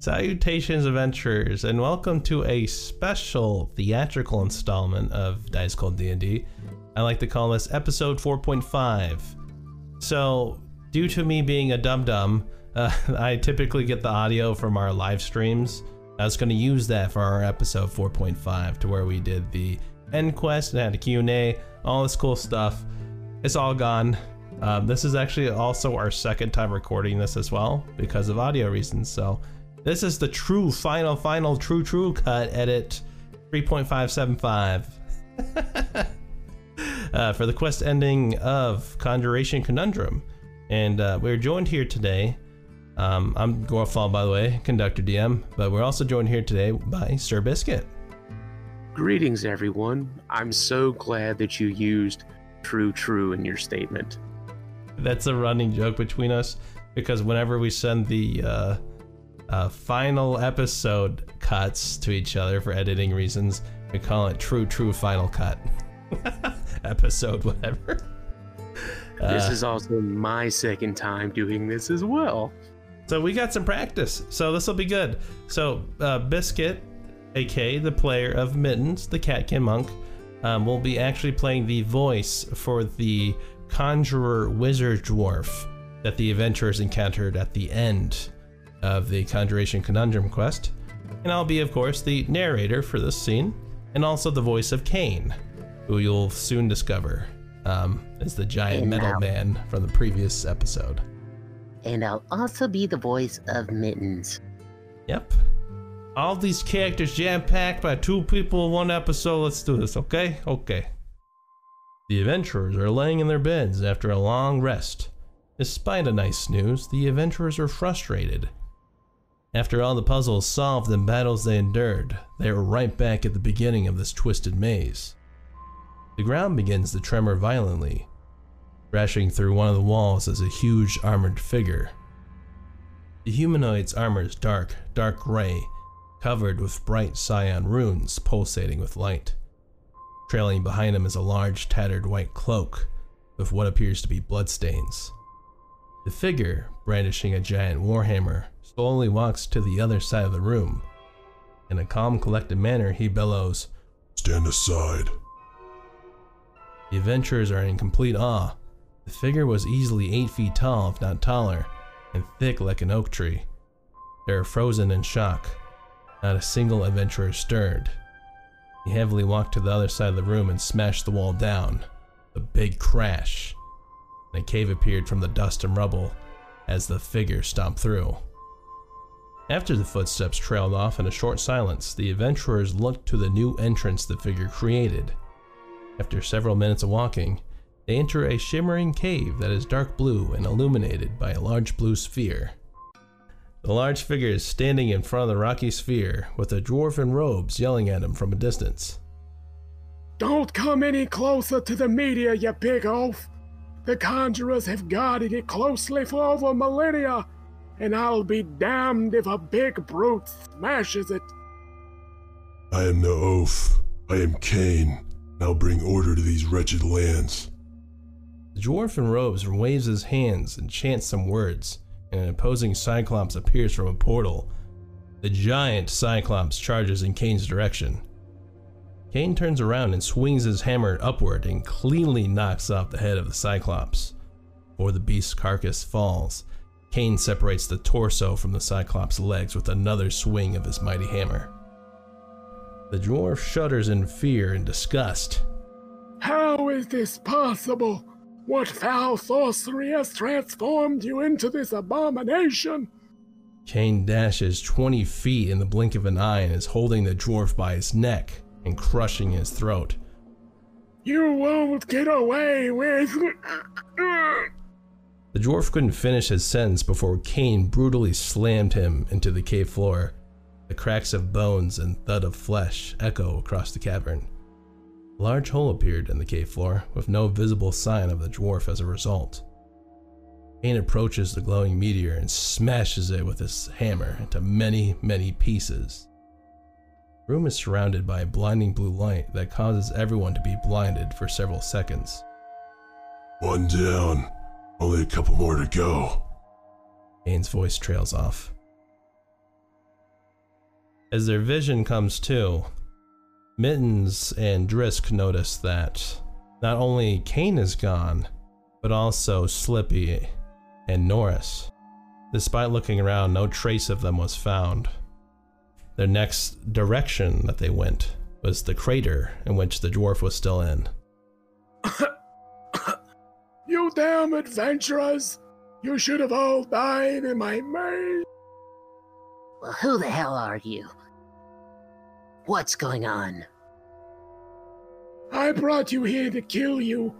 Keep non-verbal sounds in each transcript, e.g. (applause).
Salutations, adventurers, and welcome to a special theatrical installment of Dice Cold D&D. I like to call this episode 4.5. So, due to me being a dum dum, uh, (laughs) I typically get the audio from our live streams. I was going to use that for our episode 4.5, to where we did the end quest and had a Q&A, all this cool stuff. It's all gone. Um, this is actually also our second time recording this as well because of audio reasons. So this is the true final, final, true, true cut edit 3.575 (laughs) uh, for the quest ending of Conjuration Conundrum. And uh, we're joined here today. Um, I'm Gorfall, by the way, conductor DM, but we're also joined here today by Sir Biscuit. Greetings, everyone. I'm so glad that you used true, true in your statement. That's a running joke between us because whenever we send the uh, uh, final episode cuts to each other for editing reasons. We call it True True Final Cut. (laughs) episode, whatever. (laughs) This uh, is also my second time doing this as well. So we got some practice. So this will be good. So uh, Biscuit, aka the player of Mittens, the Catkin monk, um, will be actually playing the voice for the conjurer wizard dwarf that the adventurers encountered at the end of the Conjuration Conundrum quest, and I'll be, of course, the narrator for this scene, and also the voice of Kane, who you'll soon discover um, is the giant and metal I'll, man from the previous episode. And I'll also be the voice of Mittens. Yep. All these characters jam packed by two people in one episode. Let's do this, okay? Okay. The adventurers are laying in their beds after a long rest. Despite a nice snooze, the adventurers are frustrated after all the puzzles solved and battles they endured, they are right back at the beginning of this twisted maze. The ground begins to tremor violently. Crashing through one of the walls is a huge armored figure. The humanoid's armor is dark, dark gray, covered with bright cyan runes pulsating with light. Trailing behind him is a large, tattered white cloak with what appears to be bloodstains. The figure, brandishing a giant warhammer, slowly walks to the other side of the room. In a calm, collected manner, he bellows, Stand aside. The adventurers are in complete awe. The figure was easily eight feet tall, if not taller, and thick like an oak tree. They are frozen in shock. Not a single adventurer stirred. He heavily walked to the other side of the room and smashed the wall down. A big crash. And a cave appeared from the dust and rubble as the figure stomped through. After the footsteps trailed off in a short silence, the adventurers looked to the new entrance the figure created. After several minutes of walking, they enter a shimmering cave that is dark blue and illuminated by a large blue sphere. The large figure is standing in front of the rocky sphere, with a dwarf in robes yelling at him from a distance. Don't come any closer to the meteor, you big oaf! The conjurers have guarded it closely for over millennia, and I'll be damned if a big brute smashes it. I am no oaf. I am Kane. I'll bring order to these wretched lands. The dwarf in robes waves his hands and chants some words, and an opposing Cyclops appears from a portal. The giant Cyclops charges in Kane's direction. Cain turns around and swings his hammer upward and cleanly knocks off the head of the Cyclops. Before the beast's carcass falls, Kane separates the torso from the Cyclops' legs with another swing of his mighty hammer. The dwarf shudders in fear and disgust. How is this possible? What foul sorcery has transformed you into this abomination? Kane dashes 20 feet in the blink of an eye and is holding the dwarf by his neck and crushing his throat. You won't get away with. The dwarf couldn't finish his sentence before Kane brutally slammed him into the cave floor. The cracks of bones and thud of flesh echo across the cavern. A large hole appeared in the cave floor, with no visible sign of the dwarf as a result. Kane approaches the glowing meteor and smashes it with his hammer into many, many pieces. The room is surrounded by a blinding blue light that causes everyone to be blinded for several seconds. One down. Only a couple more to go. Kane's voice trails off. As their vision comes to, Mittens and Drisk notice that not only Kane is gone, but also Slippy and Norris. Despite looking around, no trace of them was found. Their next direction that they went was the crater in which the dwarf was still in. (coughs) You damn adventurers! You should have all died in my maze! Well, who the hell are you? What's going on? I brought you here to kill you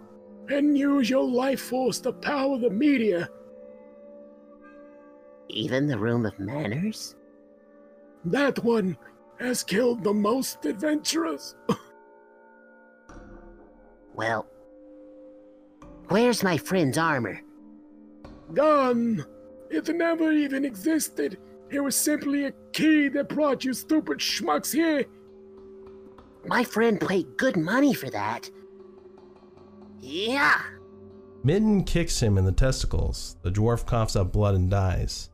and use your life force to power the media. Even the Room of Manners? That one has killed the most adventurers. Well, where's my friend's armor? Gone. It never even existed. It was simply a key that brought you stupid schmucks here. My friend paid good money for that. Yeah! Mitten kicks him in the testicles. The dwarf coughs up blood and dies.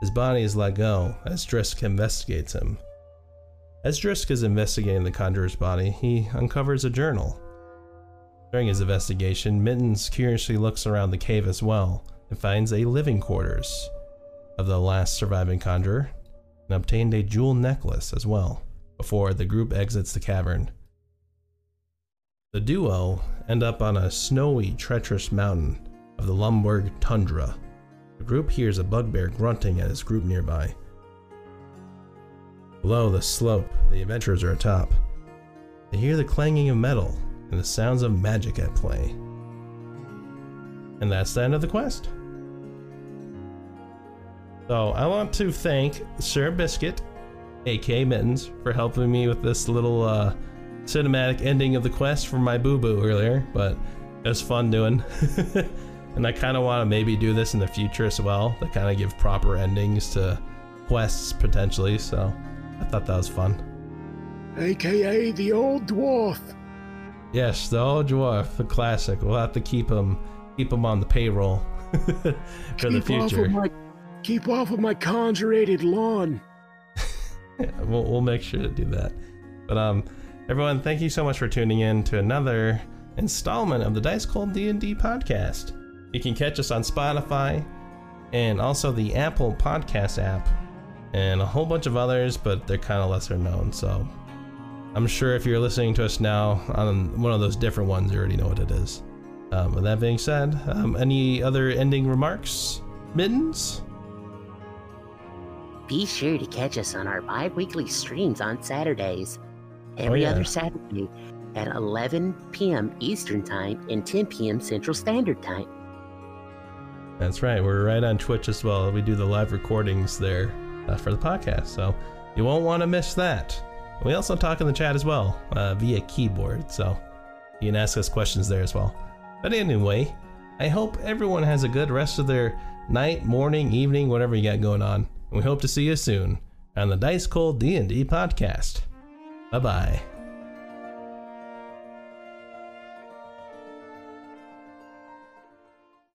His body is let go as Drisk investigates him. As Drisk is investigating the conjurer's body, he uncovers a journal. During his investigation, Mittens curiously looks around the cave as well and finds a living quarters of the last surviving conjurer and obtained a jewel necklace as well before the group exits the cavern. The duo end up on a snowy, treacherous mountain of the Lumberg tundra. The group hears a bugbear grunting at his group nearby. Below the slope, the adventurers are atop. They hear the clanging of metal and the sounds of magic at play. And that's the end of the quest. So I want to thank Sir Biscuit, aka Mittens, for helping me with this little uh, cinematic ending of the quest for my boo boo earlier, but it was fun doing. (laughs) and I kind of want to maybe do this in the future as well to kind of give proper endings to quests potentially. So I thought that was fun. AKA the old dwarf. Yes, the old dwarf, the classic. We'll have to keep him keep him on the payroll (laughs) for the Keep off of my, keep off of my conjurated lawn. Yeah, (laughs) we'll, we'll make sure to do that. But um, everyone, thank you so much for tuning in to another installment of the Dice Cold D&D podcast. You can catch us on Spotify and also the Apple Podcast app and a whole bunch of others, but they're kind of lesser known. So I'm sure if you're listening to us now on one of those different ones, you already know what it is. Um, with that being said, um, any other ending remarks? Mittens? Be sure to catch us on our bi weekly streams on Saturdays. Every yeah. other Saturday at 11 p.m. Eastern Time and 10 p.m. Central Standard Time. That's right. We're right on Twitch as well. We do the live recordings there uh, for the podcast, so you won't want to miss that. We also talk in the chat as well uh, via keyboard, so you can ask us questions there as well. But anyway, I hope everyone has a good rest of their night, morning, evening, whatever you got going on. And we hope to see you soon on the Dice Cold D&D podcast. Bye bye.